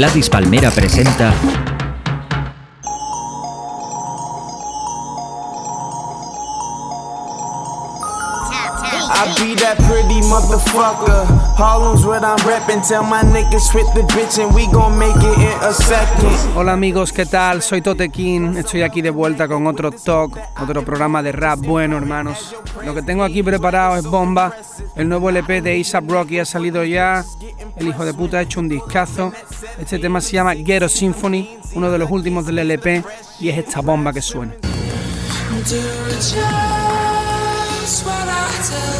Gladys Palmera presenta be that pretty motherfucker. Harlem's what I'm reppin'. Tell my niggas with the bitch and we gon' make it in a second. Hola amigos, ¿qué tal? Soy Tote King. Estoy aquí de vuelta con otro talk, otro programa de rap bueno, hermanos. Lo que tengo aquí preparado es bomba. El nuevo LP de ASAP Rocky ha salido ya. El hijo de puta ha hecho un discazo. Este tema se llama Ghetto Symphony, uno de los últimos del LP, y es esta bomba que suena. just what I tell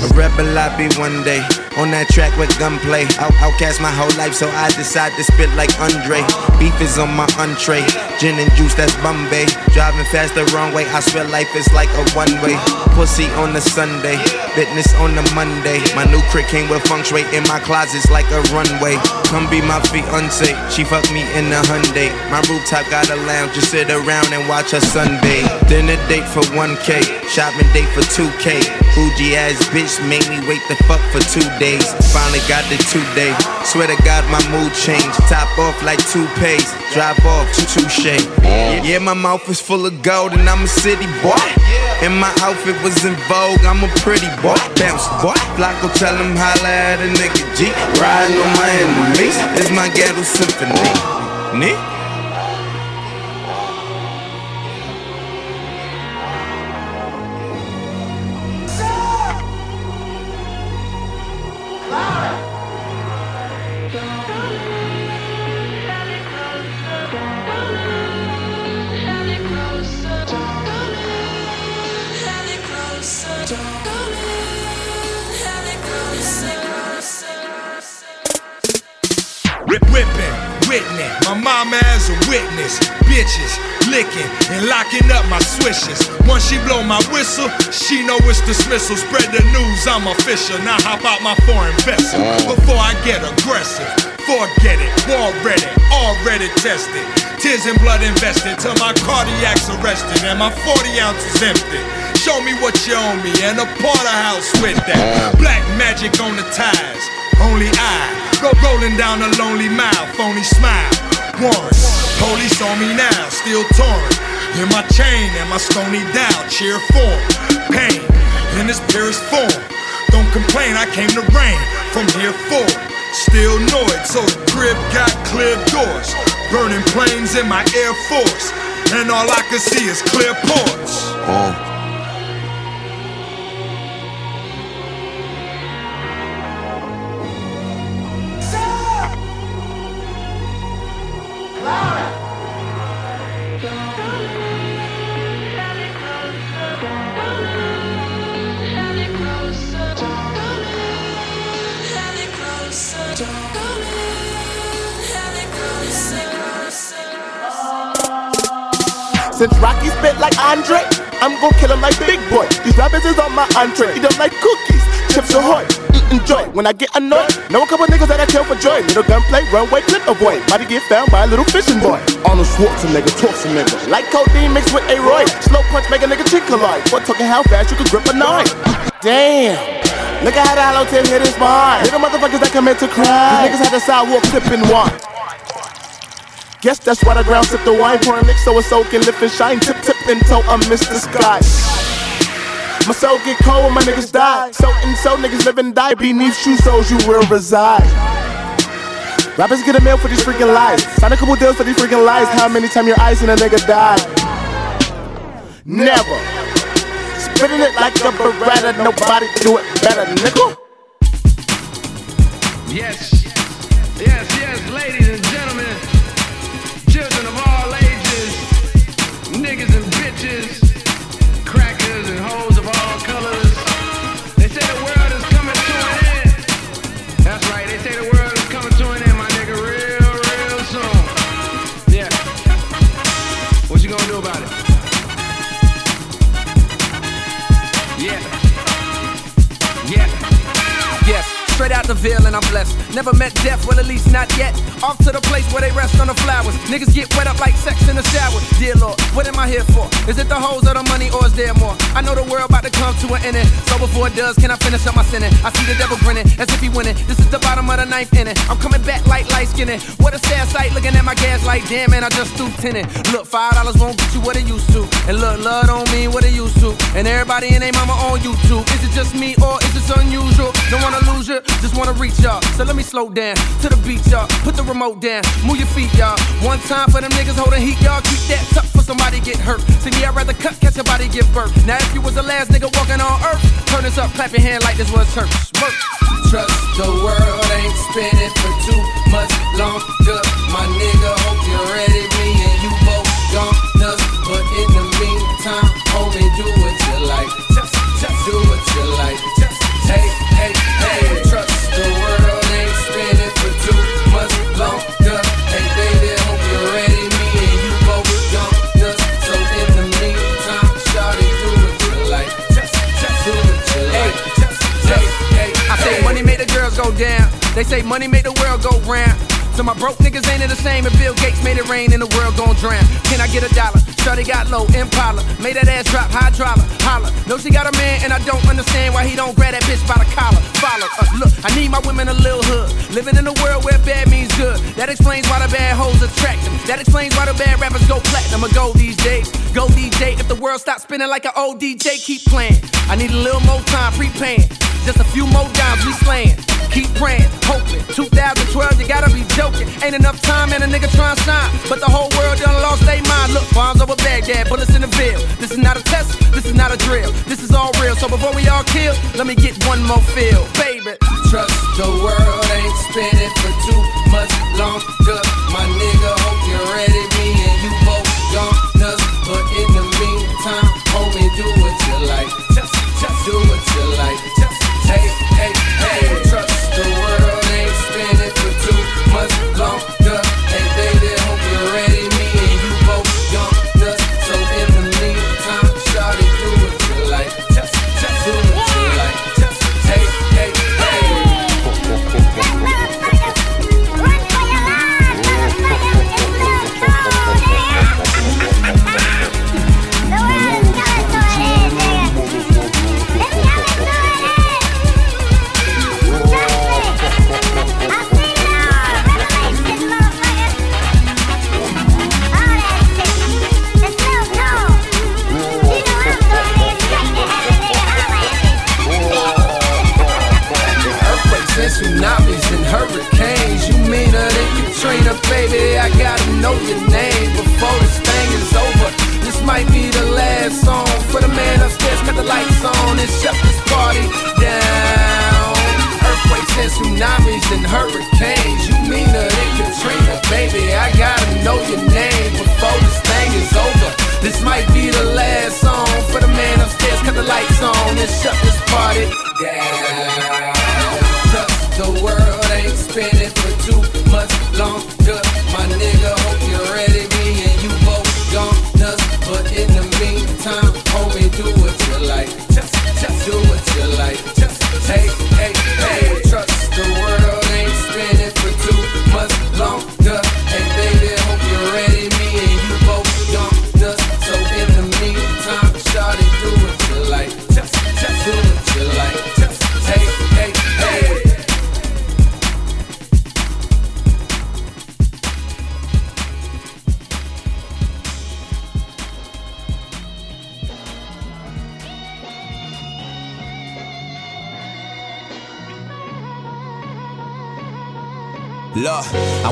A rebel I be one day. On that track with gunplay. Out, outcast my whole life, so I decide to spit like Andre. Beef is on my entree. Gin and juice, that's Bombay. Driving fast the wrong way. I swear life is like a one way. Pussy on the Sunday. Fitness on the Monday. My new crick came with feng shui in my closets like a runway. Come be my fiance. She fuck me in the Hyundai. My rooftop got a lounge. Just sit around and watch her sunbathe. Dinner date for 1K. Shopping date for 2K. Bougie ass bitch made me wait the fuck for two days. Finally got the two day. Swear to God, my mood changed. Top off like two toupees. Drive off, to touche. Yeah, my mouth is full of gold and I'm a city boy. And my outfit was in vogue. I'm a pretty boy. Bounce boy. Flocko tell him holla at a nigga G. Riding on my enemies. It's my ghetto symphony. Nee? Witness. Bitches licking and locking up my swishes. Once she blow my whistle, she know it's dismissal. Spread the news, I'm official. Now hop out my foreign vessel before I get aggressive. Forget it, already, already tested. Tears and blood invested till my cardiac's arrested and my 40 ounces empty. Show me what you owe me and a porterhouse with that. Black magic on the ties, only I. Go rolling down a lonely mile, phony smile. Warren, police on me now, still torn. In my chain and my stony down, cheer form. Pain in its purest form. Don't complain, I came to reign from here forward. Still annoyed, so the crib got clear doors. Burning planes in my Air Force. And all I can see is clear ports. Oh. Since Rocky spit like Andre, I'm gon' kill him like Big Boy. These rappers is on my entree. Eat them like cookies, chips ahoy. Mm, Enjoy. When I get annoyed, know a couple niggas that I kill for joy. Little gunplay, runway, clip avoid. Might get found by a little fishing boy. Arnold Schwarzenegger, talks a nigga. Like codeine mixed with a Roy. Slow punch make a nigga chick collide. What talking how fast you could grip a knife? Damn. Look at how the hollow tip hit his spine. Little motherfuckers that here to cry. These niggas had the sidewalk sipping wine. Guess that's why the ground sip the wine pouring lick so it's soaking, lift and shine, tip tip and toe, I miss the sky. My soul get cold when my niggas die. So and so niggas live and die beneath shoe soles you will reside. Rappers get a mail for these freaking lies. Sign a couple deals for these freaking lies. How many times your eyes and a nigga die? Never. Spitting it like a beretta, nobody do it better, nigga. Yes, yes, yes, ladies and They say the world is coming to an end. That's right, they say the world is coming to an end, my nigga, real, real soon. Yeah. What you gonna do about it? Yeah. Yeah. out the veil and I'm blessed. Never met death, well, at least not yet. Off to the place where they rest on the flowers. Niggas get wet up like sex in the shower. Dear Lord, what am I here for? Is it the hoes or the money or is there more? I know the world about to come to an end. So before it does, can I finish up my sinning? I see the devil grinning as if he winning. This is the bottom of the ninth inning. I'm coming back like light skinned. What a sad sight looking at my gas like damn man, I just threw tinning. Look, five dollars won't get you what it used to. And look, love don't mean what it used to. And everybody and their mama on YouTube. Is it just me or is this unusual? Don't wanna lose you, just wanna reach y'all. So let me slow down to the beat, y'all. Put the remote down, move your feet, y'all. One time for them niggas holding heat, y'all. Keep that tuck for somebody get hurt. See me, I'd rather cut, catch a body give birth. Now if you was the last nigga walking on earth, turn this up, clap your hand like this was church. Merch. Trust the world ain't spinning for too much longer. My nigga, hope you're ready. My broke niggas ain't it the same if Bill Gates made it rain and the world gon' drown. Can I get a dollar? Shorty got low, Impala. Made that ass drop, high hydraulic, holla. Know she got a man and I don't understand why he don't grab that bitch by the collar. Follow, uh, look, I need my women a little hood. Living in a world where bad means good. That explains why the bad hoes attract them. That explains why the bad rappers go platinum or go these days. Go DJ if the world stops spinning like an old DJ, keep playing. I need a little more time, prepaying. Just a few more dimes we slaying. Keep praying, hoping. 2012, you gotta be joking. Ain't enough time and a nigga tryna shine. But the whole world done lost their mind. Look, bombs over Baghdad, bullets in the veil. This is not a test, this is not a drill. This is all real. So before we all kill, let me get one more feel. Baby, trust the world ain't spinning for too much longer. My nigga,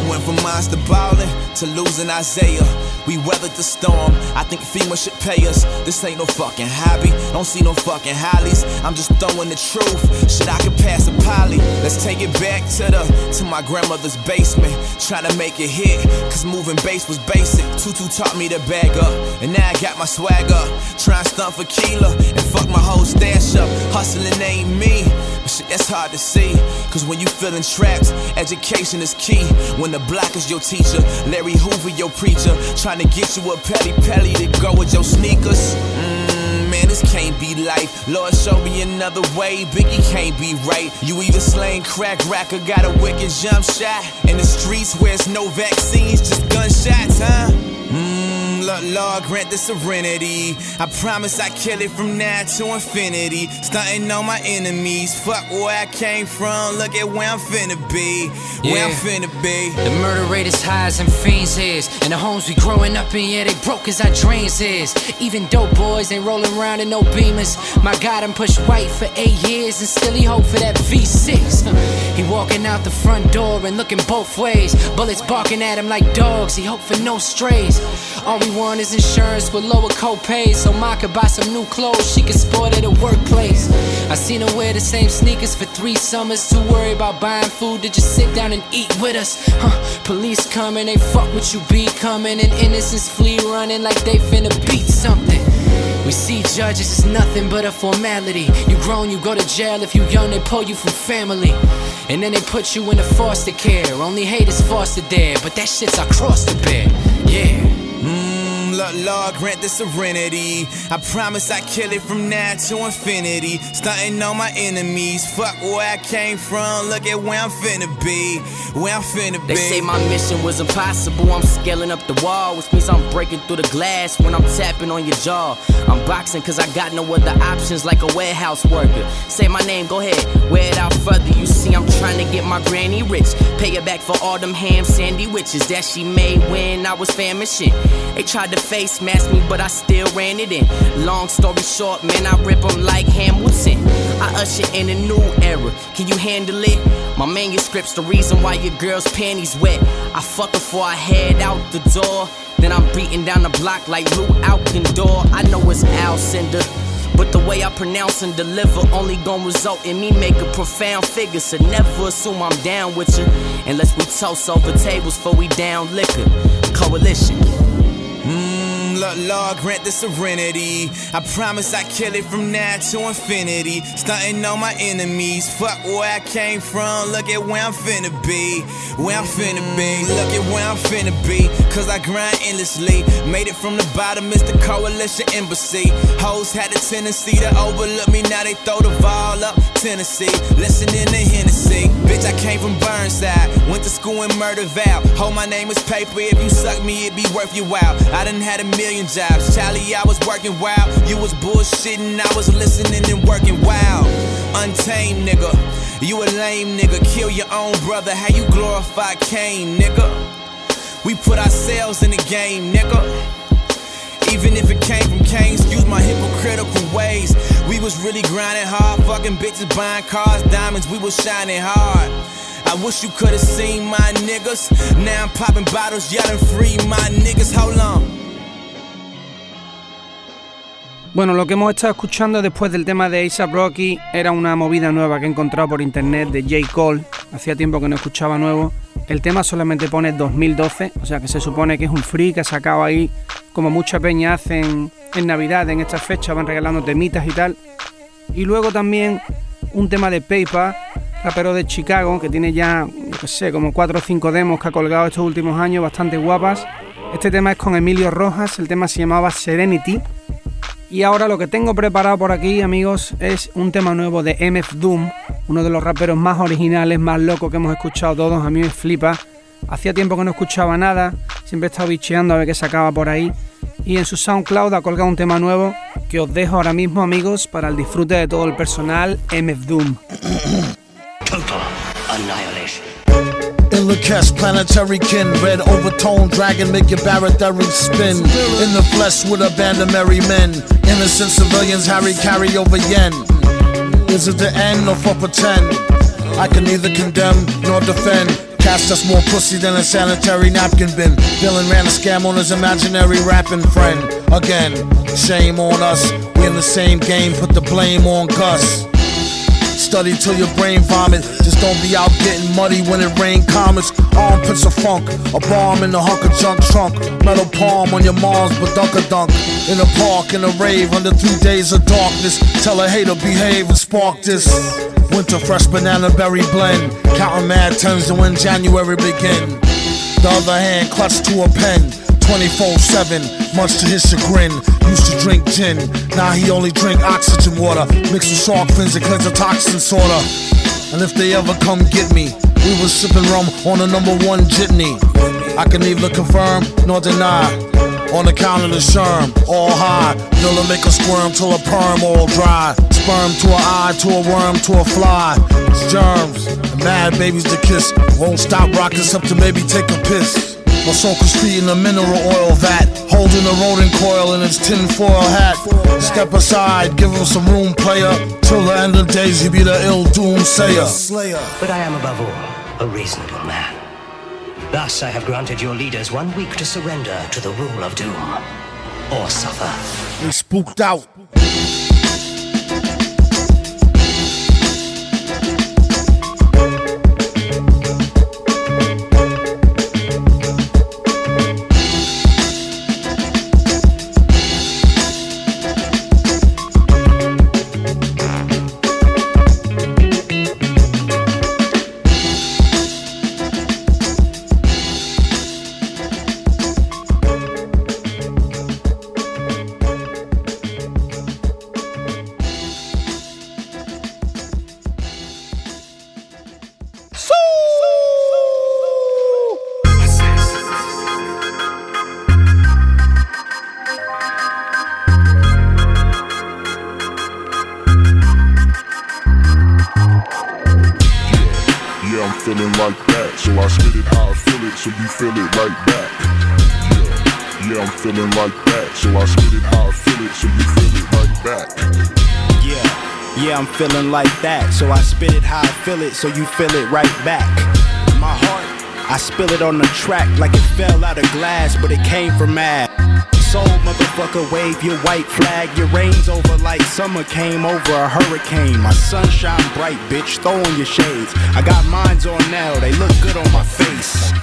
went from monster ballin' to losing Isaiah. We weathered the storm. I think FEMA should pay us. This ain't no fucking hobby. Don't see no fucking hollies. I'm just throwing the truth. Shit, I could pass a poly. Let's take it back to the to my grandmother's basement. Trying to make it hit, cause moving bass was basic. Tutu taught me to bag up, and now I got my swag up. Stunt for Keela and fuck my whole stash up. Hustling ain't me, shit, that's hard to see. Cause when you feeling trapped, education is key. When the block is your teacher, Larry Hoover your preacher. Trying to get you a Pelle Pelle to go with your sneakers. Mmm, man, this can't be life. Lord, show me another way. Biggie can't be right. You either slain crack rack or got a wicked jump shot. In the streets where it's no vaccines, just gunshots, huh? Mmm, Lord, grant the serenity. I promise I kill it from now to infinity. Stunting on my enemies. Fuck where I came from. Look at where I'm finna be. Where I'm finna be. The murder rate is high as and fiends is. And the homes we growing up in, yeah, they broke as our dreams is. Even dope boys ain't rolling around in no beamers. My God, I'm pushed white for eight years and still he hope for that V6. He walking out the front door and looking both ways. Bullets barking at him like dogs, he hope for no strays. All we want is insurance with lower co-pays. So Ma could buy some new clothes she can sport at a workplace. I seen her wear the same sneakers for three summers. Too worried about buying food to just sit down and eat with us. Huh, police coming, they fuck with you becoming. And innocents flee running like they finna beat something. We see judges as nothing but a formality. You grown, you go to jail. If you young, they pull you from family. And then they put you in a foster care. Only hate is fostered there, but that shit's across the bed. Yeah. Lord, Lord, grant the serenity. I promise I kill it from now to infinity. Stunting on my enemies. Fuck where I came from. Look at where I'm finna be. Where I'm finna be. They say my mission was impossible. I'm scaling up the wall, which means I'm breaking through the glass when I'm tapping on your jaw. I'm boxing cause I got no other options like a warehouse worker. Say my name, go ahead, wear it out further. You see, I'm trying to get my granny rich. Pay her back for all them ham sandy witches that she made when I was famishing. They tried to face mask me, but I still ran it in. Long story short, man, I rip them like Hamilton. I usher in a new era. Can you handle it? My manuscript's the reason why your girl's panties wet. I fuck before I head out the door. Then I'm beating down the block like Lou Alcindor. I know it's Alcindor. But the way I pronounce and deliver only gon' result in me make a profound figure. So never assume I'm down with you. Unless we toast over tables before we down liquor. Coalition. Mmm, Lord, Lord, grant the serenity. I promise I kill it from now to infinity. Stunting on my enemies. Fuck where I came from. Look at where I'm finna be. Where I'm finna be. Look at where I'm finna be. Cause I grind endlessly. Made it from the bottom, it's the coalition embassy. Hoes had a tendency to overlook me. Now they throw the ball up. Tennessee, listening to Hennessy. Bitch, I came from Burnside. Went to school in Murder Val. Hold my name is paper. If you suck me, it be worth your while. I done had a million jobs. Charlie, I was working wild. You was bullshitting. I was listening and working wild. Untamed nigga. You a lame nigga. Kill your own brother. How you glorify Cain, nigga? We put ourselves in the game, nigga. Even if it came from Cain, excuse my hypocritical ways. We was really grinding hard, fucking bitches, buying cars, diamonds, we was shining hard. I wish you could've seen my niggas. Now I'm popping bottles, yelling free my niggas. Hold on. Bueno, lo que hemos estado escuchando después del tema de A$AP Rocky era una movida nueva que he encontrado por internet de J. Cole. Hacía tiempo que no escuchaba nuevo. El tema solamente pone 2012, o sea que se supone que es un free que ha sacado ahí, como mucha peña hacen en Navidad, en estas fechas, van regalando temitas y tal. Y luego también un tema de Paper, rapero de Chicago, que tiene ya, qué sé, como 4 o 5 demos que ha colgado estos últimos años, bastante guapas. Este tema es con Emilio Rojas, el tema se llamaba Serenity. Y ahora lo que tengo preparado por aquí, amigos, es un tema nuevo de MF Doom, uno de los raperos más originales, más locos que hemos escuchado todos. A mí me flipa. Hacía tiempo que no escuchaba nada, siempre he estado bicheando a ver qué sacaba por ahí. Y en su SoundCloud ha colgado un tema nuevo que os dejo ahora mismo, amigos, para el disfrute de todo el personal MF Doom. Total annihilation. Lakesh, planetary kin, red overtone dragon, make your baratary spin. In the flesh with a band of merry men, innocent civilians, Harry carry over yen. Is it the end or for pretend? I can neither condemn nor defend. Cast us more pussy than a sanitary napkin bin. Villain ran a scam on his imaginary rapping friend. Again, shame on us. We in the same game, put the blame on Gus. Study till your brain vomit. Just don't be out getting muddy when it rain comets. Armpits of funk, a bomb in the hunk of junk trunk. Metal palm on your mom's dunk. A dunk. In a park, in a rave, under three days of darkness. Tell a hater behave and spark this. Winter fresh banana berry blend. Counting mad turns to when January begin. The other hand clutched to a pen. 24 7, much to his chagrin. Used to drink gin. Now he only drink oxygen water. Mixed with shark fins and cleanse the toxin sorta. And if they ever come get me, we was sipping rum on the number one jitney. I can neither confirm nor deny. On the count of the sherm, all high. Feel make a squirm till a perm all dry. Sperm to a eye, to a worm, to a fly. It's germs, and mad babies to kiss. Won't stop rocking except to maybe take a piss. My soaker's feet in a mineral oil vat, holding a rodent coil in his tinfoil hat. Step aside, give him some room, player. Till the end of days, he be the ill doomsayer. But I am above all a reasonable man. Thus, I have granted your leaders one week to surrender to the rule of doom. Or suffer. They spooked out. Feeling like that. So I spit it how I feel it, so you feel it right back. My heart, I spill it on the track like it fell out of glass, but it came from mad. Soul motherfucker, wave your white flag. Your rain's over like summer came over a hurricane. My sunshine bright, bitch. Throw on your shades. I got mines on now, they look good on my face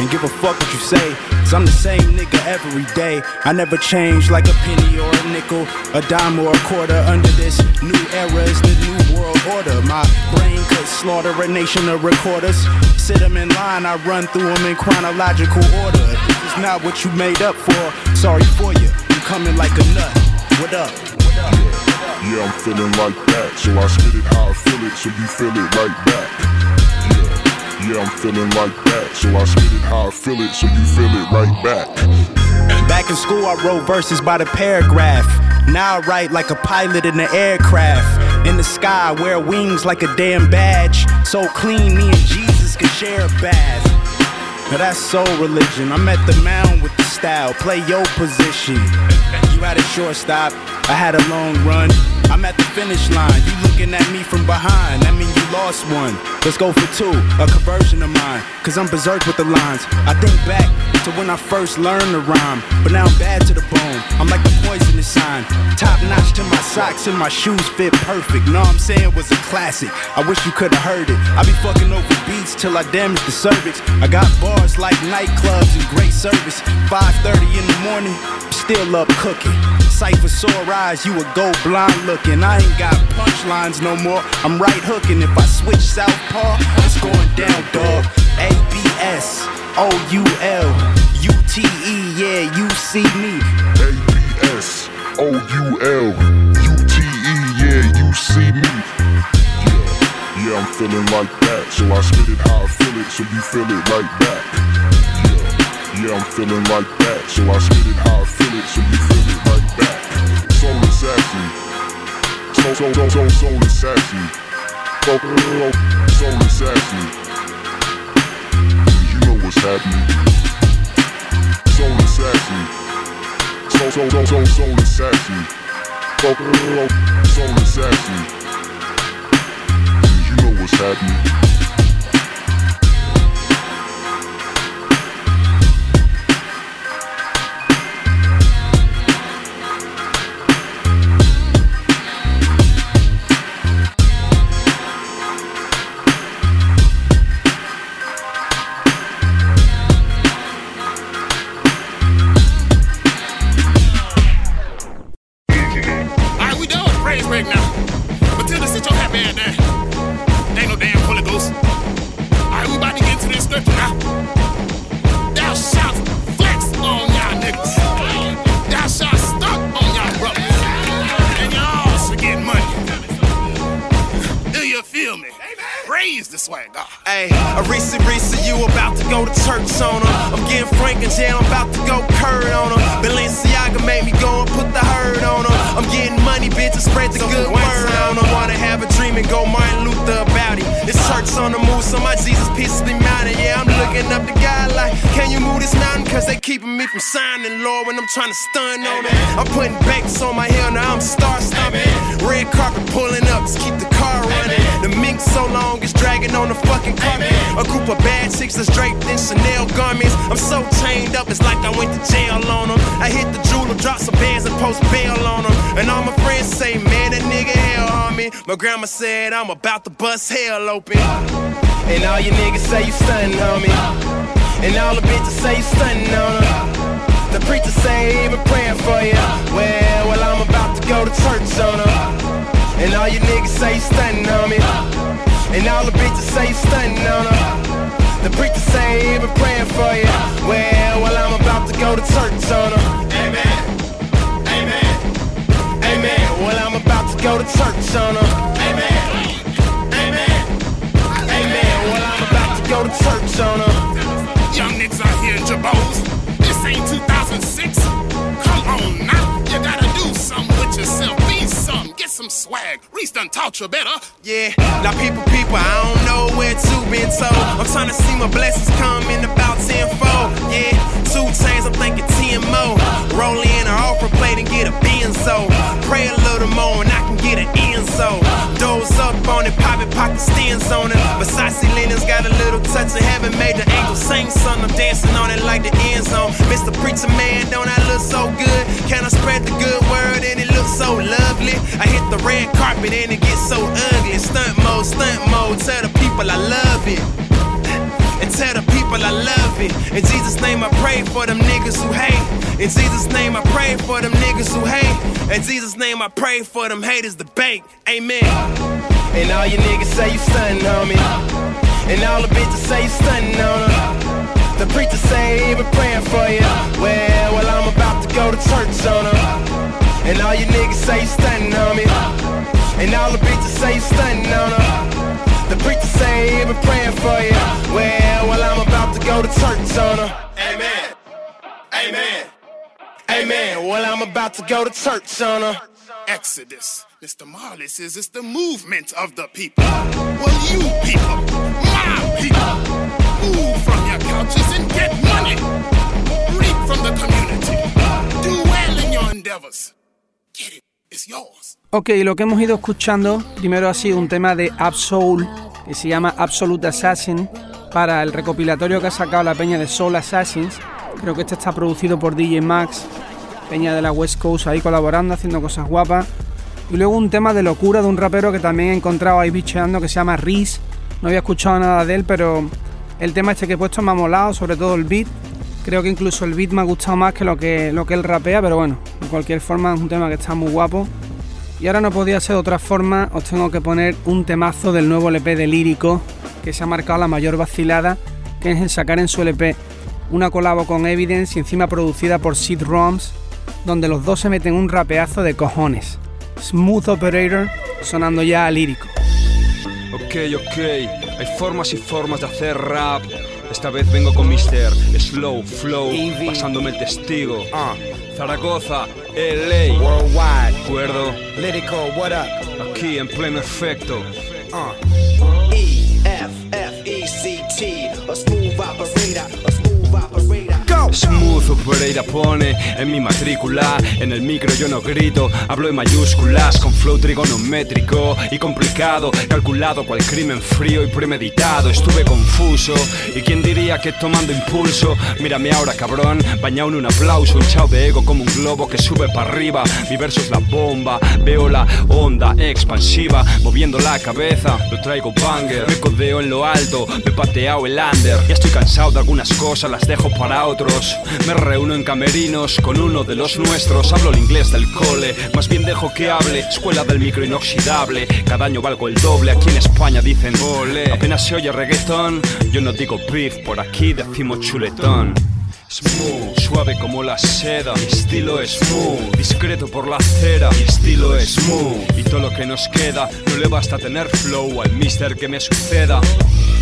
and give a fuck what you say. Cause I'm the same nigga every day. I never change like a penny or a nickel, a dime or a quarter. Under this new era is the new world order. My brain could slaughter a nation of recorders. Sit them in line, I run through them in chronological order. This is not what you made up for, sorry for you. You coming like a nut. What up? Yeah, I'm feeling like that, so I spit it how I feel it, so you feel it right back. Yeah, I'm feeling like that, so I spit it how I feel it, so you feel it right back. Back in school, I wrote verses by the paragraph. Now I write like a pilot in an aircraft. In the sky, wear wings like a damn badge. So clean, me and Jesus could share a bath. Now that's soul religion. I'm at the mound with the style. Play your position. You had a shortstop, I had a long run. I'm at the finish line. You looking at me from behind. That mean you lost one. Let's go for two. A conversion of mine. Cause I'm berserk with the lines. I think back to when I first learned to rhyme. But now I'm bad to the bone. I'm like the poisonous sign. Top notch to my socks and my shoes fit perfect. Know I'm saying was a classic. I wish you could've heard it. I be fucking over beats till I damage the cervix. I got bars like nightclubs and great service. 5:30 in the morning, still up cooking. Cypher sore eyes, you would go blind looking. I ain't got punchlines no more. I'm right hooking. If I switch southpaw, it's going down, dog. A B S O U L U T E, yeah, you see me. A-B-S, O-U-L, U-T-E, yeah, you see me. Yeah, yeah, I'm feeling like that, so I spit it how I feel it, so you feel it right back. Yeah, yeah, I'm feeling like that, so I spit it how I feel it, so you feel it right back. Soul, soul, soul, soul, soul assassin, soul, soul, soul assassin. You know what's happening. Soul assassin, soul, soul, soul, soul, soul assassin, soul, soul, soul assassin. You know what's happening. Hey, a Reese Reese, you about to go to church on her. I'm getting frank and jail, I'm about to go curd on her. Balenciaga made me go and put the herd on her. I'm getting money, bitches, spread the good word on her. Wanna have a dream and go Martin Luther about it. This church on the move, so my Jesus be mounted. Yeah, I'm looking up the guy like, can you move this mountain? Cause they keeping me from signing, Lord, when I'm trying to stun on them. I'm putting banks on my hair, now I'm star stomping. Red carpet pulling up, just keep the car running. The mink so long, it's dragging on the fucking carpet. A group of bad chicks that's draped in Chanel garments. I'm so chained up, it's like I went to jail on them. I hit the jeweler, drop some bands and post bail on them. And all my friends say, man, that nigga hell on me. My grandma said, I'm about to bust hell open. And all you niggas say you stunning on me. And all the bitches say you stunning on them. The preacher say he been praying for you. Well, well, I'm about to go to church on them. And all you niggas say you stunning on me. And all the bitches say you stunning on her. The preacher say he been praying for you. Well, well, I'm about to go to church on her. Amen. Amen. Amen. Well, I'm about to go to church on her. Jabos. This ain't 2006. Come on now. You gotta do something with yourself. Get some swag. Reese done taught you better. Yeah, now people, people, I don't know where to been told. I'm trying to see my blessings come in about tenfold. Yeah, two chains, I'm thinking 10 more. Roll in an offer plate and get a benzo. Pray a little more and I can get an enzo. Doze up on it, pop it, pocket stands on it. Versace linens got a little touch of heaven, made the angel sing son. I'm dancing on it like the end zone. Mr. Preacher Man, don't I look so good? Can I spread the good word and it looks so lovely? I hit the red carpet and it gets so ugly. Stunt mode, stunt mode. Tell the people I love it. And tell the people I love it. In Jesus' name I pray for them niggas who hate. In Jesus' name I pray for them niggas who hate. In Jesus' name I pray for them haters to bank. Amen. And all you niggas say you stunning on me. And all the bitches say you stunning on her. The preacher say he been praying for you. Well, well, I'm about to go to church on her. And all you niggas say you stunning on me. And all the bitches say you stunning on her. The preacher say he been praying for you. Well, well, I'm about to go to church on her. Amen. Amen. Amen. Well, I'm about to go to church on her. Exodus. Mr. Marley says it's the movement of the people. Well, you people, my people, move from your couches and get money. Reap from the community. Do well in your endeavors. Ok, lo que hemos ido escuchando primero ha sido un tema de Absol que se llama Absolute Assassin para el recopilatorio que ha sacado la peña de Soul Assassins. Creo que este está producido por DJ Max, peña de la West Coast ahí colaborando, haciendo cosas guapas. Y luego un tema de locura de un rapero que también he encontrado ahí bicheando que se llama Riz. No había escuchado nada de él, pero el tema este que he puesto me ha molado, sobre todo el beat. Creo que incluso el beat me ha gustado más que lo que, lo que él rapea, pero bueno, de cualquier forma es un tema que está muy guapo. Y ahora no podía ser de otra forma, os tengo que poner un temazo del nuevo LP de Lírico, que se ha marcado la mayor vacilada, que es el sacar en su LP una colabo con Evidence y encima producida por Sid Roms, donde los dos se meten un rapeazo de cojones. Smooth Operator sonando ya a Lírico. Ok, ok, hay formas y formas de hacer rap. Esta vez vengo con Mr. Slow Flow, pasándome el testigo. Ah, Zaragoza, LA, Worldwide, acuerdo. Lyrical, what up? Aquí en pleno efecto. Uh. E F F E C T, a smooth operator, a smooth operator. Pone en mi matrícula. En el micro yo no grito, hablo en mayúsculas Con flow trigonométrico y complicado Calculado cual crimen frío y premeditado. Estuve confuso y quién diría que tomando impulso. Mírame ahora cabrón, bañado en un aplauso Un chao de ego como un globo que sube para arriba. Mi verso es la bomba, veo la onda expansiva Moviendo la cabeza, lo traigo banger. Me codeo en lo alto, me pateado el under. Ya estoy cansado de algunas cosas, las dejo para otros Me reúno en camerinos con uno de los nuestros. Hablo el inglés del cole, más bien dejo que hable. Escuela del micro inoxidable, cada año valgo el doble. Aquí en España dicen ole Apenas se oye reggaetón, yo no digo beef Por aquí decimos chuletón Smooth, suave como la seda, mi estilo es smooth, discreto por la acera, mi estilo es smooth, y todo lo que nos queda no le basta tener flow al mister que me suceda.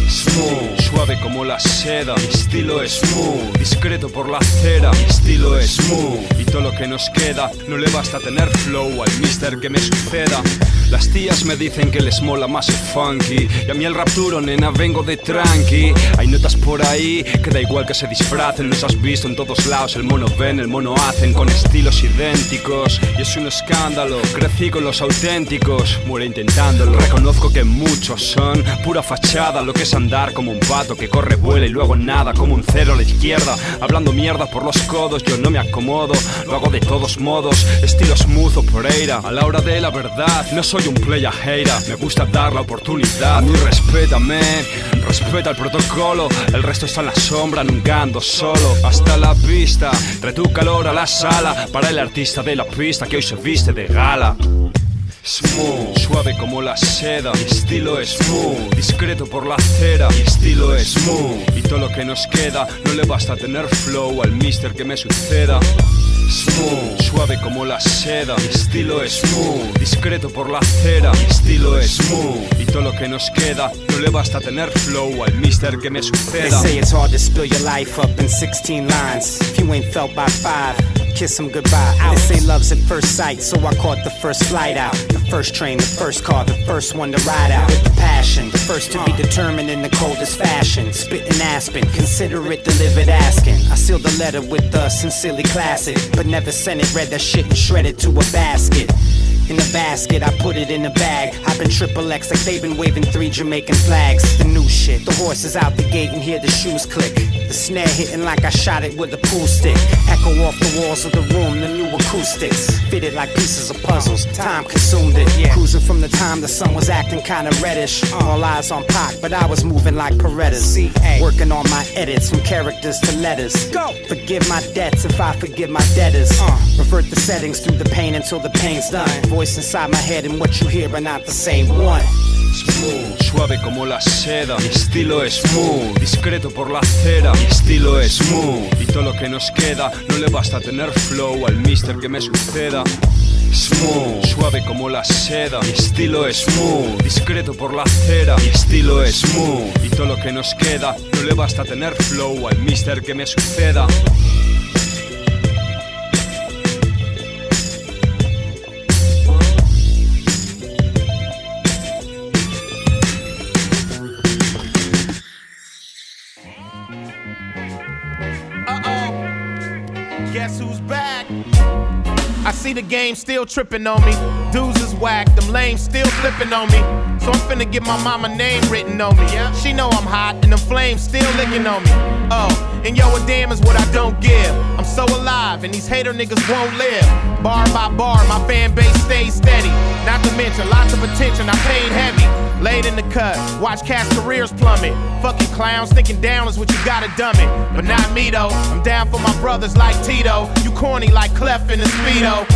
Smooth, suave como la seda, mi estilo es smooth, discreto por la acera, mi estilo es smooth, y todo lo que nos queda no le basta tener flow al mister que me suceda. Las tías me dicen que les mola más el funky Y a mí el rapturo, nena, vengo de tranqui. Hay notas por ahí que da igual que se disfracen Los has visto en todos lados, el mono ven, el mono hacen Con estilos idénticos. Y es un escándalo, crecí con los auténticos Muere intentándolo. Reconozco que muchos son pura fachada Lo que es andar como un pato que corre, vuela y luego nada Como un cero a la izquierda. Hablando mierda por los codos, yo no me acomodo Lo hago de todos modos, estilo smooth o Pereira A la hora de la verdad, no soy un playa hater, me gusta dar la oportunidad. A mí respétame, respeta el protocolo. El resto está en la sombra, nunca solo. Hasta la pista, trae tu calor a la sala. Para el artista de la pista que hoy se viste de gala. Smooth, suave como la seda, mi estilo es smooth, discreto por la acera, mi estilo es smooth, y todo lo que nos queda no le basta tener flow al mister que me suceda. Suave como la seda, mi estilo es smooth, discreto por la acera, mi estilo es smooth, y todo lo que nos queda no le basta tener flow al mister que me They suceda. say it's hard to spill your life up in 16 lines. If you ain't felt by five, kiss them goodbye. They say love's at first sight, so I caught the first flight out. The first train, the first car, the first one to ride out. With the passion, the first to be determined in the coldest fashion. Spitting aspen, consider it delivered asking. I sealed the letter with the sincerely classic, but never sent it. Read that shit and shredded to a basket. In the basket, I put it in the bag. I've been triple X like they've been waving three Jamaican flags. The new shit, the horse is out the gate and hear the shoes click. The snare hitting like I shot it with a pool stick. Echo off the walls of the room, the new acoustics. Fitted like pieces of puzzles, time consumed it. Yeah. Cruising from the time the sun was acting kinda reddish. All eyes on Pac, but I was moving like Paredes. Working on my edits from characters to letters. Go! Forgive my debts if I forgive my debtors. Uh. Revert the settings through the pain until the pain's done. Voice inside my head and what you hear are not the same one. Smooth, suave como la seda, mi estilo es smooth, discreto por la acera, mi estilo es smooth, y todo lo que nos queda no le basta tener flow al mister que me suceda. Smooth, suave como la seda, mi estilo es smooth, discreto por la acera, mi estilo es smooth, y todo lo que nos queda no le basta tener flow al mister que me suceda. See the game still tripping on me. Dudes is whack, them lames still flipping on me. So I'm finna get my mama name written on me. Yeah. She know I'm hot and them flames still licking on me. Oh, and yo, a damn is what I don't give. I'm so alive and these hater niggas won't live. Bar by bar, my fan base stays steady. Not to mention lots of attention, I paid heavy. Laid in the cut, watch cast careers plummet. Fucking clowns thinking down is what you gotta dumb it. But not me though, I'm down for my brothers like Tito. You corny like Clef in the Speedo.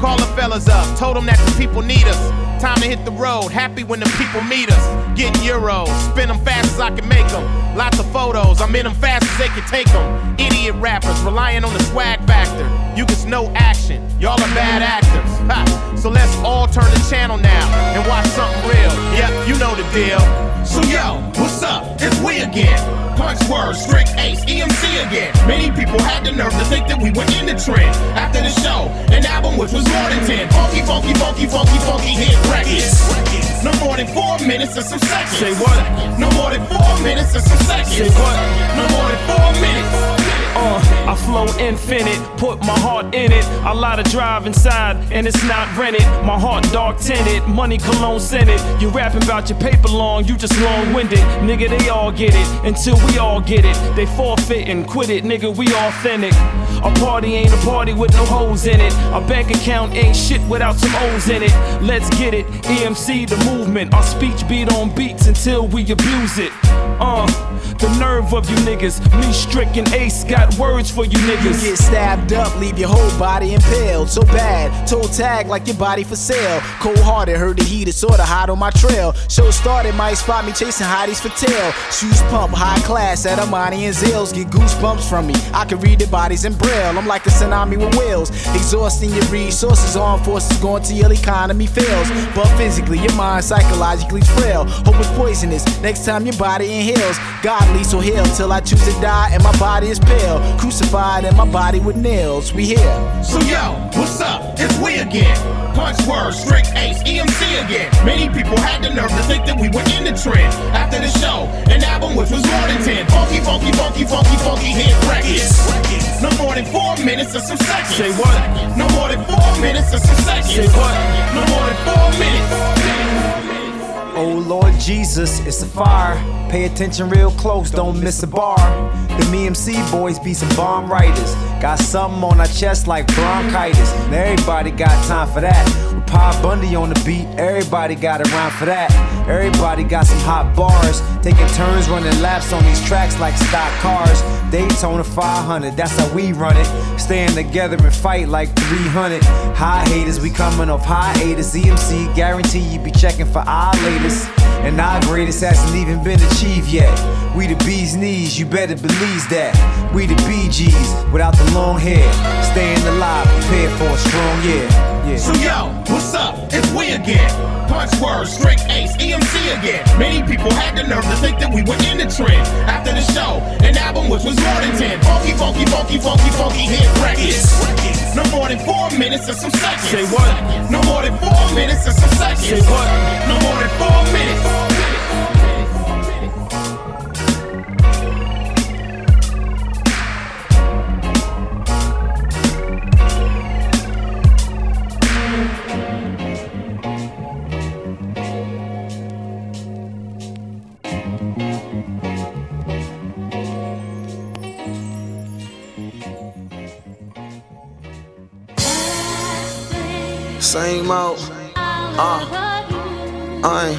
Call the fellas up, told them that the people need us. Time to hit the road, happy when the people meet us. Getting euros, spin them fast as I can make them. Lots of photos, I'm in them fast as they can take them. Idiot rappers relying on the swag You get no action, y'all are bad actors. Ha. So let's all turn the channel now and watch something real. Yep, you know the deal. So yo, what's up? It's we again. Punch words, Strick ace, EMC again. Many people had the nerve to think that we were in the trend. After the show, an album which was more than 10. Funky, funky, funky, funky, funky hit records. No more than four minutes and some seconds. Say what? No more than four minutes and some seconds. Say what? No more than four minutes. Flow infinite, put my heart in it. A lot of drive inside, and it's not rented. My heart dark tinted, money cologne scented. You rapping about your paper long, you just long winded. Nigga, they all get it until we all get it. They forfeit and quit it, nigga, we authentic. A party ain't a party with no hoes in it. A bank account ain't shit without some O's in it. Let's get it, EMC the movement. Our speech beat on beats until we abuse it. Uh, the nerve of you niggas. Me stricken ace got words for you niggas. You get stabbed up, leave your whole body impaled. So bad, toe tag like your body for sale. Cold hearted, heard the heat is sorta hot on my trail. Show started, might spot me chasing hotties for tail. Shoes pump, high class at Amani and Zales. Get goosebumps from me. I can read the bodies in braille. I'm like a tsunami with whales. Exhausting your resources, armed forces going till your economy fails. But physically, your mind psychologically frail. Hope is poisonous. Next time your body inhales, godly, so heal till I choose to die and my body is pale. Crucified and my body with nails. We here. So yo, what's up? It's we again. Punch word, Strick ace, EMC again. Many people had the nerve to think that we were in the trend. After the show, an album which was more than 10. Funky, funky, funky, funky, funky hit records. No more than four minutes or some seconds. Say what? No more than four minutes or some seconds. Say what? No more than four minutes. Oh Lord Jesus, it's a fire. Pay attention real close, don't miss a bar. The me MC boys be some bomb writers. Got something on our chest like bronchitis. And everybody got time for that. With Pa Bundy on the beat, everybody got around for that. Everybody got some hot bars. Taking turns running laps on these tracks like stock cars. Daytona 500, that's how we run it. Staying together and fight like 300. High haters, we coming off high haters. EMC guarantee you be checking for our latest. And our greatest hasn't even been achieved yet. We the bee's knees, you better believe that. We the Bee Gees without the long hair. Staying alive, prepared for a strong year. Yeah. So yo, what's up? It's we again. Punch word, Strick ace, EMC again. Many people had the nerve to think that we were in the trend. After the show, an album which was more than 10. Funky, funky, funky, funky, funky hit records. No more than four minutes or some seconds. Say what? No more than four minutes or some seconds. Say what? No more than four minutes. Same old, uh, I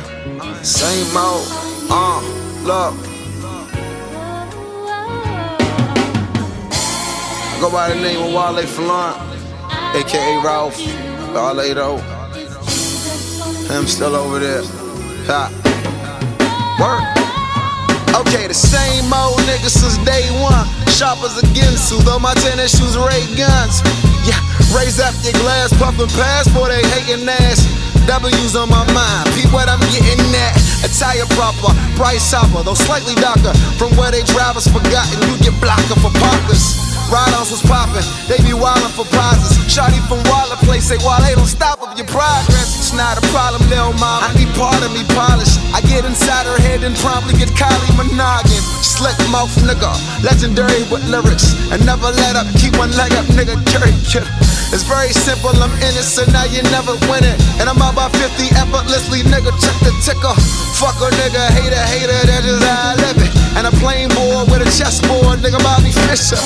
same old, uh, look. I go by the name of Wale Folarin, aka Ralph, Wale though. Him still over there. Ha. Work. Okay, the same old nigga since day one. Shoppers again, so though my tennis shoes ray guns. Yeah, raise up your glass, puffin' past for they hating ass. W's on my mind, peep what I'm getting at. Attire proper, price hopper, though slightly darker. From where they drivers forgotten, you get blocker for parkers. Ride-ons was poppin', they be wildin' for prizes. Shotty from Waller Place say, while they don't stop up your progress, it's not a problem, little mama. I need part of me polished. I get inside her head and promptly get Kylie Minogue. Slick mouth nigga, legendary with lyrics. And never let up, keep one leg up, nigga, carry kid. It's very simple, I'm innocent, now you never win it. And I'm out by 50 effortlessly, nigga, check the ticker. Fuck a nigga, hater, hater, that's just how I live it. And a plain board with a chessboard, nigga, Bobby Fischer.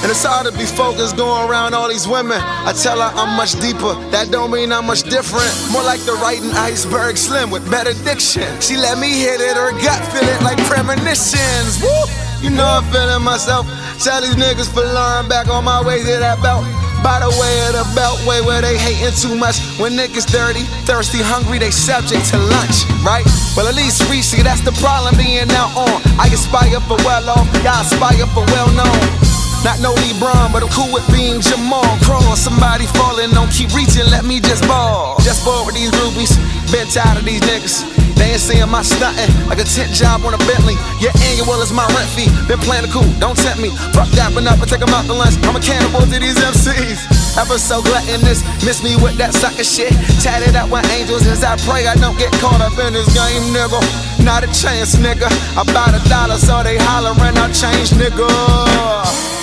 And it's hard to be focused going around all these women. I tell her I'm much deeper, that don't mean I'm much different. More like the writing iceberg slim with better diction. She let me hit it, her gut feel it like premonitions. Woo! You know I'm feeling myself. Tell these niggas for learn back on my way to that belt. By the way of the beltway where they hating too much. When niggas dirty, thirsty, hungry, they subject to lunch, right? Well, at least Reese, that's the problem being out on. I aspire for well off, y'all aspire for well known. Not no LeBron, but I'm cool with being Jamal. Crawl, somebody falling, don't keep reaching, let me just ball. Just ball with these groupies, been tired of these niggas. They ain't seeing my stunting like a tent job on a Bentley. Your annual is my rent fee. Been playing the cool, don't tempt me. Fuck dapping up and take 'em out to lunch. I'm a cannibal to these MCs. Ever so gluttonous, miss me with that sucker shit. Tatted up with angels as I pray I don't get caught up in this game, nigga. Not a chance, nigga. About a dollar, so they hollering, I change, nigga.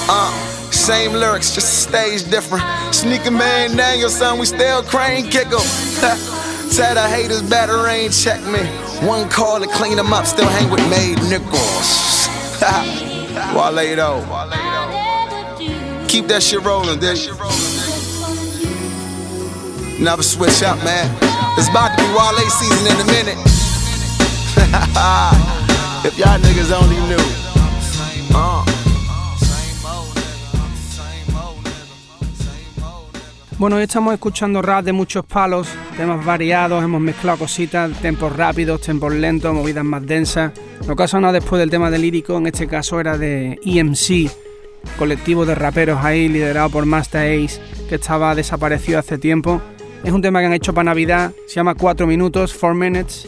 Uh, same lyrics, just stage different. Sneaking man, Daniel, son, we still crane kick 'em. Tell the haters better ain't check me. One call to clean them up, still hang with made nickels. Wale though. Keep that shit rolling, dude. Never switch up, man. It's about to be Wale season in a minute. If y'all niggas only knew. Bueno, hoy estamos escuchando rap de muchos palos, temas variados, hemos mezclado cositas, tempos rápidos, tempos lentos, movidas más densas. Lo que ha sonado después del tema de lírico, en este caso era de EMC, colectivo de raperos ahí liderado por Master Ace, que estaba desaparecido hace tiempo. Es un tema que han hecho para Navidad, se llama 4 minutos, 4 minutes.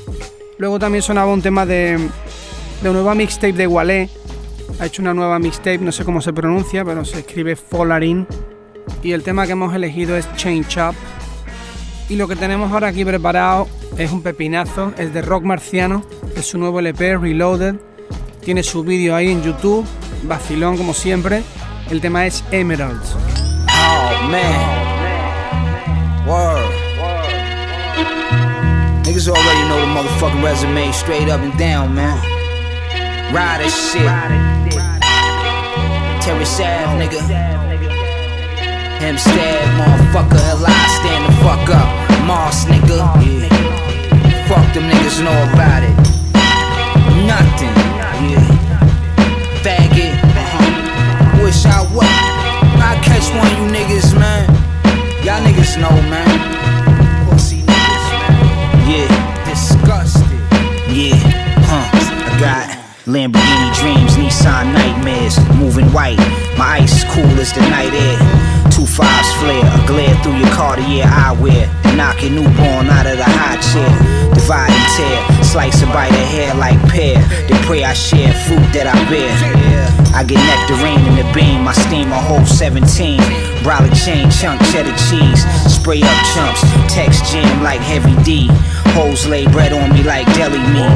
Luego también sonaba un tema de, de una nueva mixtape de Walé. Ha hecho una nueva mixtape, no sé cómo se pronuncia, pero se escribe Folarin y el tema que hemos elegido es Change Up. Y lo que tenemos ahora aquí preparado es un pepinazo, es de Rock Marciano, es su nuevo LP Reloaded. Tiene su vídeo ahí en YouTube, vacilón como siempre. El tema es Emeralds. Oh man. Word. Niggas already know the motherfucking resume straight up and down, man. Ride that shit. Terry Sav, nigga. Hempstead, motherfucker, L.I. stand the fuck up. Moss, nigga. Yeah. Fuck them niggas know about it. Nothing. Yeah. Faggot. Uh-huh. Wish I would. I catch one of you niggas, man. Y'all niggas know, man. Pussy niggas, man. Yeah. Disgusted. Yeah. Huh. I got. Lamborghini dreams, Nissan nightmares, moving white. My ice cool as the night air. Two fives flare, a glare through your Cartier eyewear. Knock your newborn out of the high chair. Divide and tear, slice and bite her hair like pear. They pray I share fruit that I bear. I get nectarine in the beam, I steam a whole 17. Brolic chain, chunk cheddar cheese. Spray up chumps, text jam like heavy D. Hoes lay bread on me like deli meat.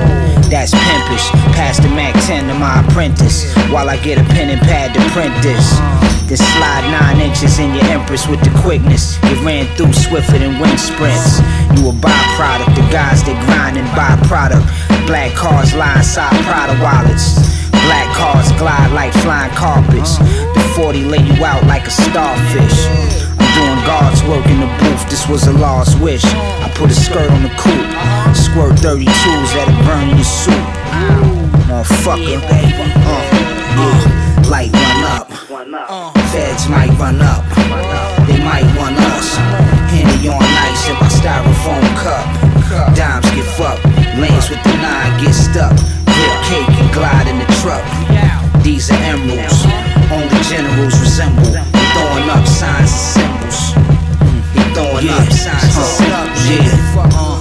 That's pimpish. Pass the Mac 10 to my apprentice. While I get a pen and pad to print this. Then slide nine inches in your empress with the quickness. You ran through swifter than wind sprints. You a byproduct, the guys that grind and byproduct. Black cars lie inside Prada wallets. Cars glide like flying carpets. The 40 lay you out like a starfish. I'm doing God's work in the booth, this was a lost wish. I put a skirt on the coupe, squirt 32s that it burn your suit. Motherfucker, uh, yeah, light one up. Feds might run up, they might want us. Handy on ice in my styrofoam cup. Dimes get fucked, lanes with the nine get stuck. Grip cake and glide in the truck. These are emeralds, only generals resemble. They throwing up signs and symbols. They throwing up signs and symbols. Yeah. Uh-huh.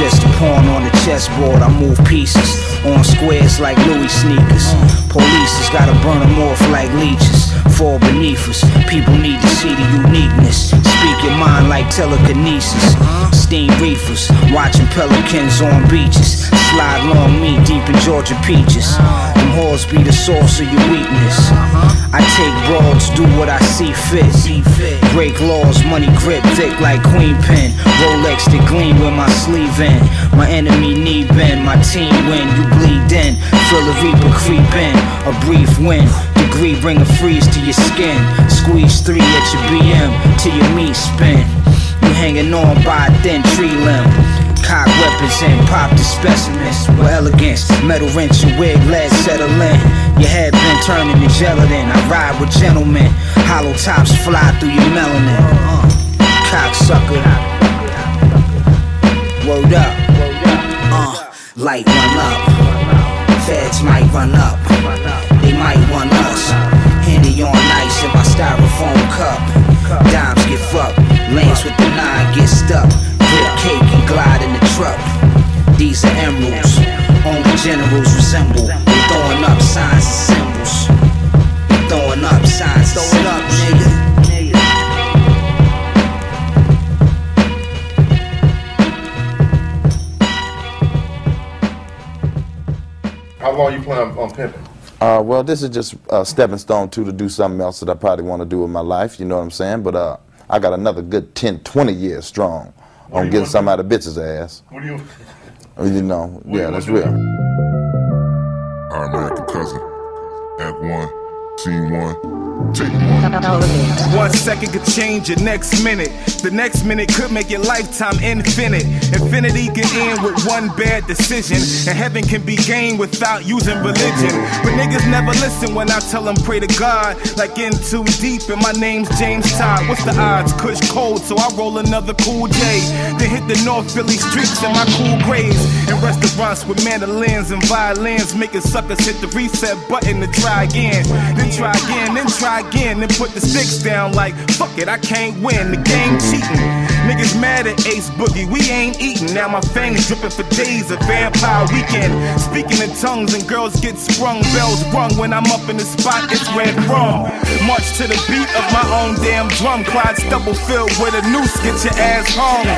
Just a pawn on the chessboard. I move pieces on squares like Louis sneakers. Police has gotta burn them off like leeches. Fall beneath us. People need to see the uniqueness. Speak your mind like telekinesis. Steam reefers, watching pelicans on beaches. Slide long me deep in Georgia peaches. Them whores be the source of your weakness. I take broads, do what I see fit. Break laws, money grip thick like queen pin. Rolex to gleam with my sleeve in. My enemy knee bend, my team win. You bleed in, feel the reaper creep in. A brief win, degree bring a freeze to your skin. Squeeze three at your BM till your meat spin. You hanging on by a thin tree limb. Cock weapons and pop the specimens with elegance. Metal wrench and wig, lead settle in. Your head been turning to gelatin. I ride with gentlemen. Hollow tops fly through your melanin. Uh, cocksucker. Word up. Uh, light one up. Feds might run up. They might want us. Handy on ice in my styrofoam cup. Dimes get fucked. Lanes with the nine get stuck. Grip cake and glide in the truck. These are emeralds. Only generals resemble. They throwing up signs and symbols. They throwing up signs and symbols. nigga. How long you plan on pimping? Uh, well, this is just a stepping stone too to do something else that I probably want to do with my life. You know what I'm saying? But uh, I got another good 10, 20 years strong What do on you getting want something out of bitch's ass. What do you? You know, What yeah, you that's wanna real. Our American cousin, Act One, Scene one. One. Second could change your next minute. The next minute could make your lifetime infinite. Infinity can end with one bad decision. And heaven can be gained without using religion. But niggas never listen when I tell them pray to God. Like in too deep, and my name's James Todd. What's the odds? Kush cold, so I roll another cool J. Then hit the North Philly streets in my cool grays. And restaurants with mandolins and violins. Making suckers hit the reset button to try again. Then try again, then try again and put the sticks down like, fuck it, I can't win. The game cheating. Mad at Ace Boogie, we ain't eating. Now my fangs dripping for days of vampire weekend. Speaking in tongues and girls get sprung, bells rung when I'm up in the spot, it's red rum. March to the beat of my own damn drum. Clyde stubble filled with a noose, get your ass hung.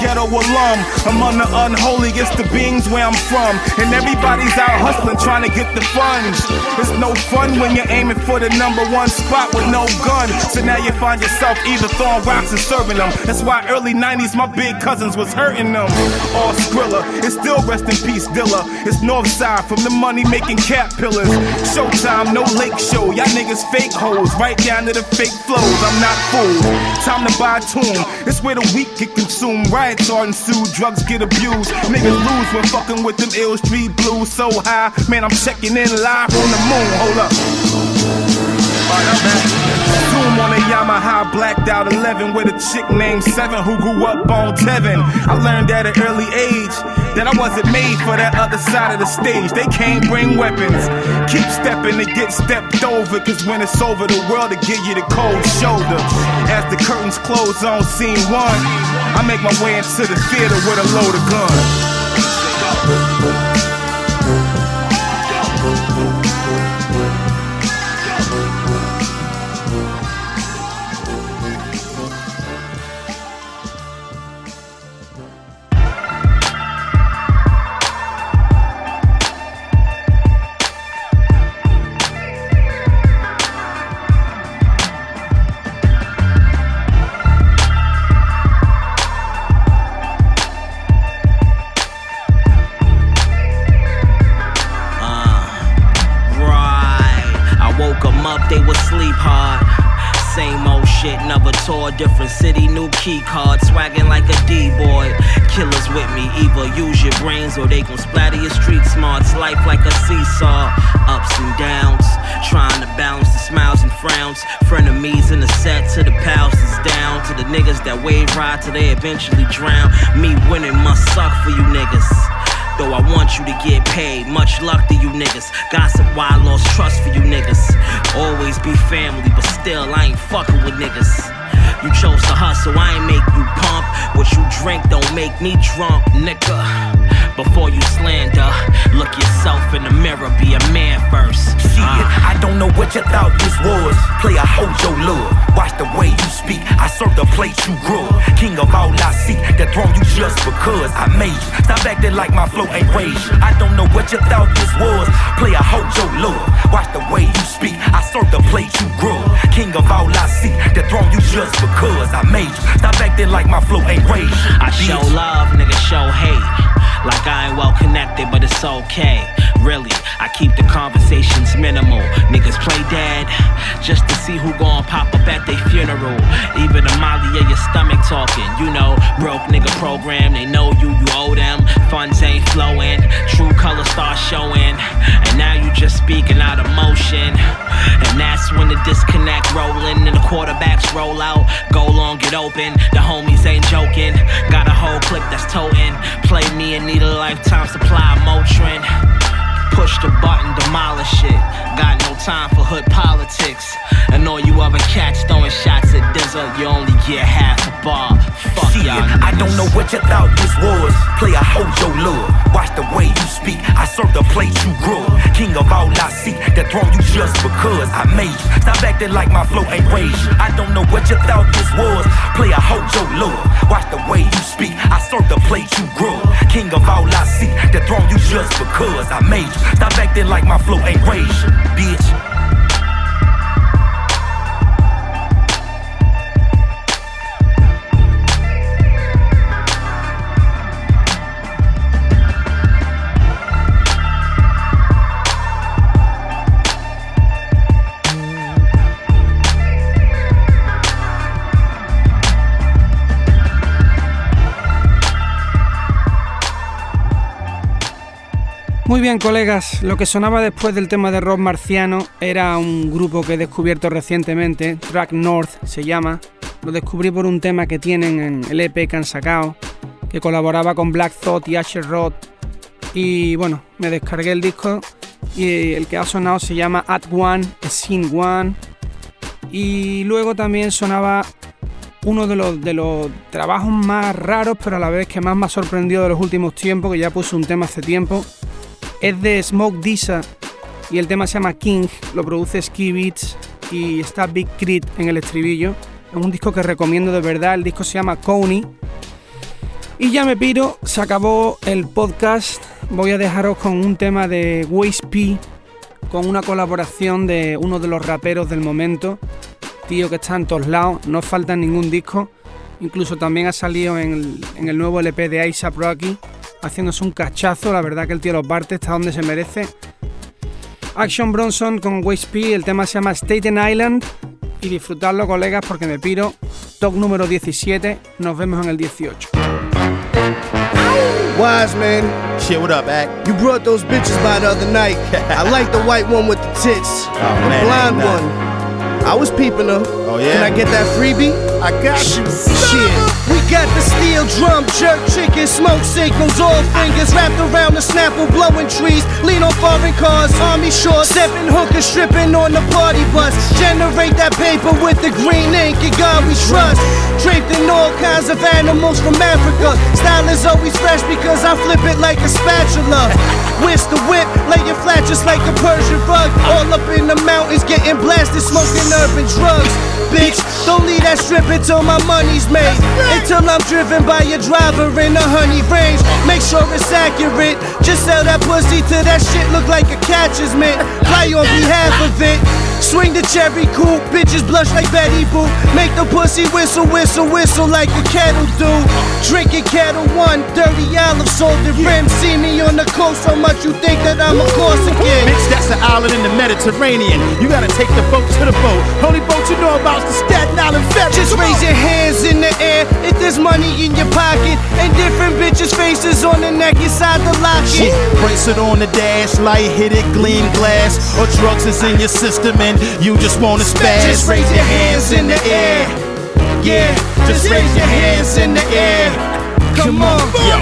Ghetto alum, among the unholy. It's the beings where I'm from. And everybody's out hustling, trying to get the funds. It's no fun when you're aiming for the number one spot with no gun. So now you find yourself either throwing rocks and serving them. That's why early 90s my big cousins was hurting them. All Skrilla, it's still rest in peace Dilla. It's north side from the money making cap pillars. Showtime, no lake show. Y'all niggas fake hoes, right down to the fake flows. I'm not fooled. Time to buy a tune. It's where the weak get consumed. Riots are ensued, drugs get abused. Niggas lose when fucking with them ill street blues so high. Man, I'm checking in live from the moon. Hold up. Zoom on a Yamaha blacked out 11 with a chick named Seven who grew up on Tevin. I learned at an early age that I wasn't made for that other side of the stage. They can't bring weapons. Keep stepping to get stepped over, cause when it's over, the world will give you the cold shoulder. As the curtains close on scene one, I make my way into the theater with a load of they eventually drown. Me winning must suck for you niggas. Though I want you to get paid, much luck to you niggas. Gossip why I lost trust for you niggas. Always be family, but still I ain't fucking with niggas. You chose to hustle, I ain't make you pump. What you drink don't make me drunk, nigga. Before you slander, look yourself in the mirror, be a man first. See it, uh. I don't know what you thought this was. Play a hold your love. Watch the way you speak. I serve the plate you grew. King of all I see, that throne you just because I made you. Stop acting like my flow ain't rage. I don't know what you thought this was. Play a hold your love. Watch the way you speak. I serve the plate you grew. King of all I see, that throne you just because I made you. Stop acting like my flow ain't rage. I show love, nigga, show hate. Like I ain't well connected, but it's okay. Really, I keep the conversations minimal. Niggas play dead just to see who gon' pop up at their funeral. Even a molly of your stomach talking. You know, broke nigga program, they know you, you owe them. Funds ain't flowing, true colors start showing. And now you just speaking out of motion. And that's when the disconnect rolling and the quarterbacks roll out. Go long, get open. The homies ain't joking. Got a whole clip that's toting. Play me and need a lifetime supply of Motrin. Push the button, demolish it. Got no time for hood politics. And all you other cats throwing shots at DZA, you only get half a bar. Fuck See y'all. I don't know what you thought this was. Play a hold your love. Watch the way you speak. I serve the plate you grew. King of all I see. That throne you just because I made you. Stop acting like my flow ain't rage. I don't know what you thought this was. Play a hold your love. Watch the way you speak. I serve the plate you grew. King of all I see. That throne you just because I made you. Stop acting like my flow ain't rage, bitch. Muy bien, colegas, lo que sonaba después del tema de rock marciano era un grupo que he descubierto recientemente, Track North se llama. Lo descubrí por un tema que tienen en el EP que han sacado, que colaboraba con Black Thought y Asher Roth. Y bueno, me descargué el disco y el que ha sonado se llama At One, Scene One. Y luego también sonaba uno de los, de los trabajos más raros, pero a la vez que más me ha sorprendido de los últimos tiempos, que ya puse un tema hace tiempo, es de Smoke Disa y el tema se llama King, lo produce Ski Beats y está Big Crit en el estribillo. Es un disco que recomiendo de verdad, el disco se llama Coney. Y ya me piro, se acabó el podcast. Voy a dejaros con un tema de Waste P con una colaboración de uno de los raperos del momento, tío que está en todos lados, no falta ningún disco. Incluso también ha salido en el, nuevo LP de ASAP Rocky haciéndose un cachazo. La verdad que el tío los parte, está donde se merece. Action Bronson con Waste P, el tema se llama Staten Island. Y disfrutarlo, colegas, porque me piro. Top número 17, nos vemos en el 18. Wise man. Shit, what up, Act? You brought those bitches by the other night. I like the white one with the tits. Oh, the man, ain't one. I was peeping her. Oh, yeah? Can I get that freebie? I got you. Shit. We got the steel drum, jerk chicken, smoke signals, all fingers wrapped around the snapple, blowing trees. Lean on foreign cars, army shorts, stepping hookers, stripping on the party bus. Generate that paper with the green ink, and God we trust. Draped in all kinds of animals from Africa. Style is always fresh because I flip it like a spatula. Whisk the whip, lay it flat just like a Persian rug. All up in the mountains, getting blasted, smoking urban drugs. Bitch, don't leave that strip until my money's made. Until I'm driven by a driver in a honey range. Make sure it's accurate. Just sell that pussy till that shit look like a catcher's mitt. Fly on behalf of it. Swing the cherry coupe, bitches blush like Betty Boop. Make the pussy whistle, whistle, whistle like a kettle do. Drinking Ketel One, dirty olive, salted rim. See me on the coast, so much you think that I'm a Corsican. Bitch, that's an island in the Mediterranean. You gotta take the boat to the boat. Only boat you know about the Staten Island Ferry. Just Come raise on. your hands in the air if there's money in your pocket and different bitches' faces on the neck inside the locket. Shit, brace it on the dash, light hit it, gleam glass. Or drugs is in your system you just wanna spaz. Just raise your hands in the air. Yeah, just raise your hands in the air. Come on, Yo,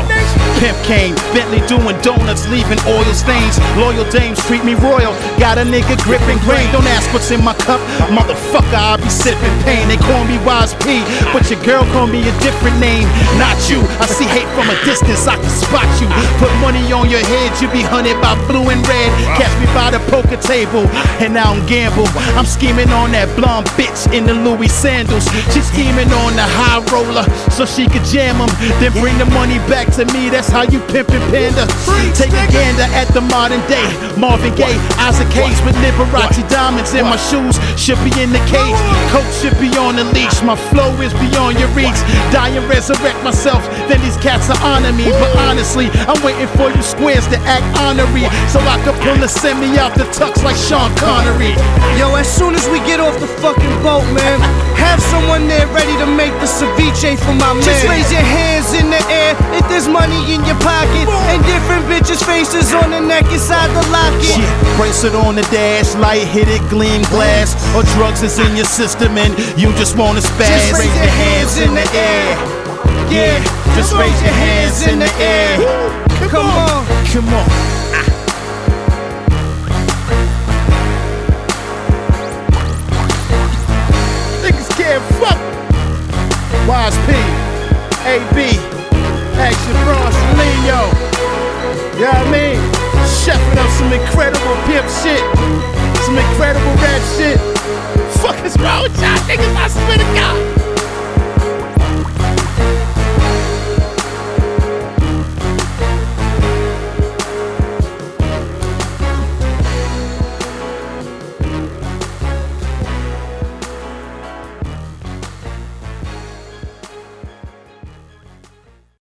Pimp came, Bentley doing donuts, leaving oil stains. Loyal dames treat me royal. Got a nigga gripping grain. Don't ask what's in my cup, motherfucker. I'll be sipping pain. They call me Wais P, but your girl call me a different name. Not you. I see hate from a distance. I can spot you. Put money on your head, you be hunted by blue and red. Catch me by the poker table, and now I don't gamble. I'm scheming on that blonde bitch in the Louis sandals. She's scheming on the high roller so she could jam 'em. Then bring the money back to me. That's how you pimpin' panda. Take a gander at the modern day. Marvin Gaye, Isaac Hayes with Liberace diamonds in my shoes. Should be in the cage. Coach should be on the leash. My flow is beyond your reach. Die and resurrect myself. Then these cats will honor me. But honestly, I'm waiting for you squares to act honorary. So I could pull the semi out the tux like Sean Connery. Yo, as soon as we get off the fucking boat, man, have someone there ready to make the ceviche for my man. Just raise your hands in the air if there's money in your pocket and different bitches' faces on the neck inside the locket. Shit, brace it on the dash, light hit it, gleam glass. Or drugs is in your system and you just wanna spaz. Just raise your hands in the air. Yeah, just raise your hands in the air. Come on. Come on. Ah. Niggas can't fuck. Wais P, AB, Action Bronson, Leo. You know what I mean? Chefing up some incredible pimp shit. Some incredible rap shit. Fuck is wrong with y'all niggas? I swear to God.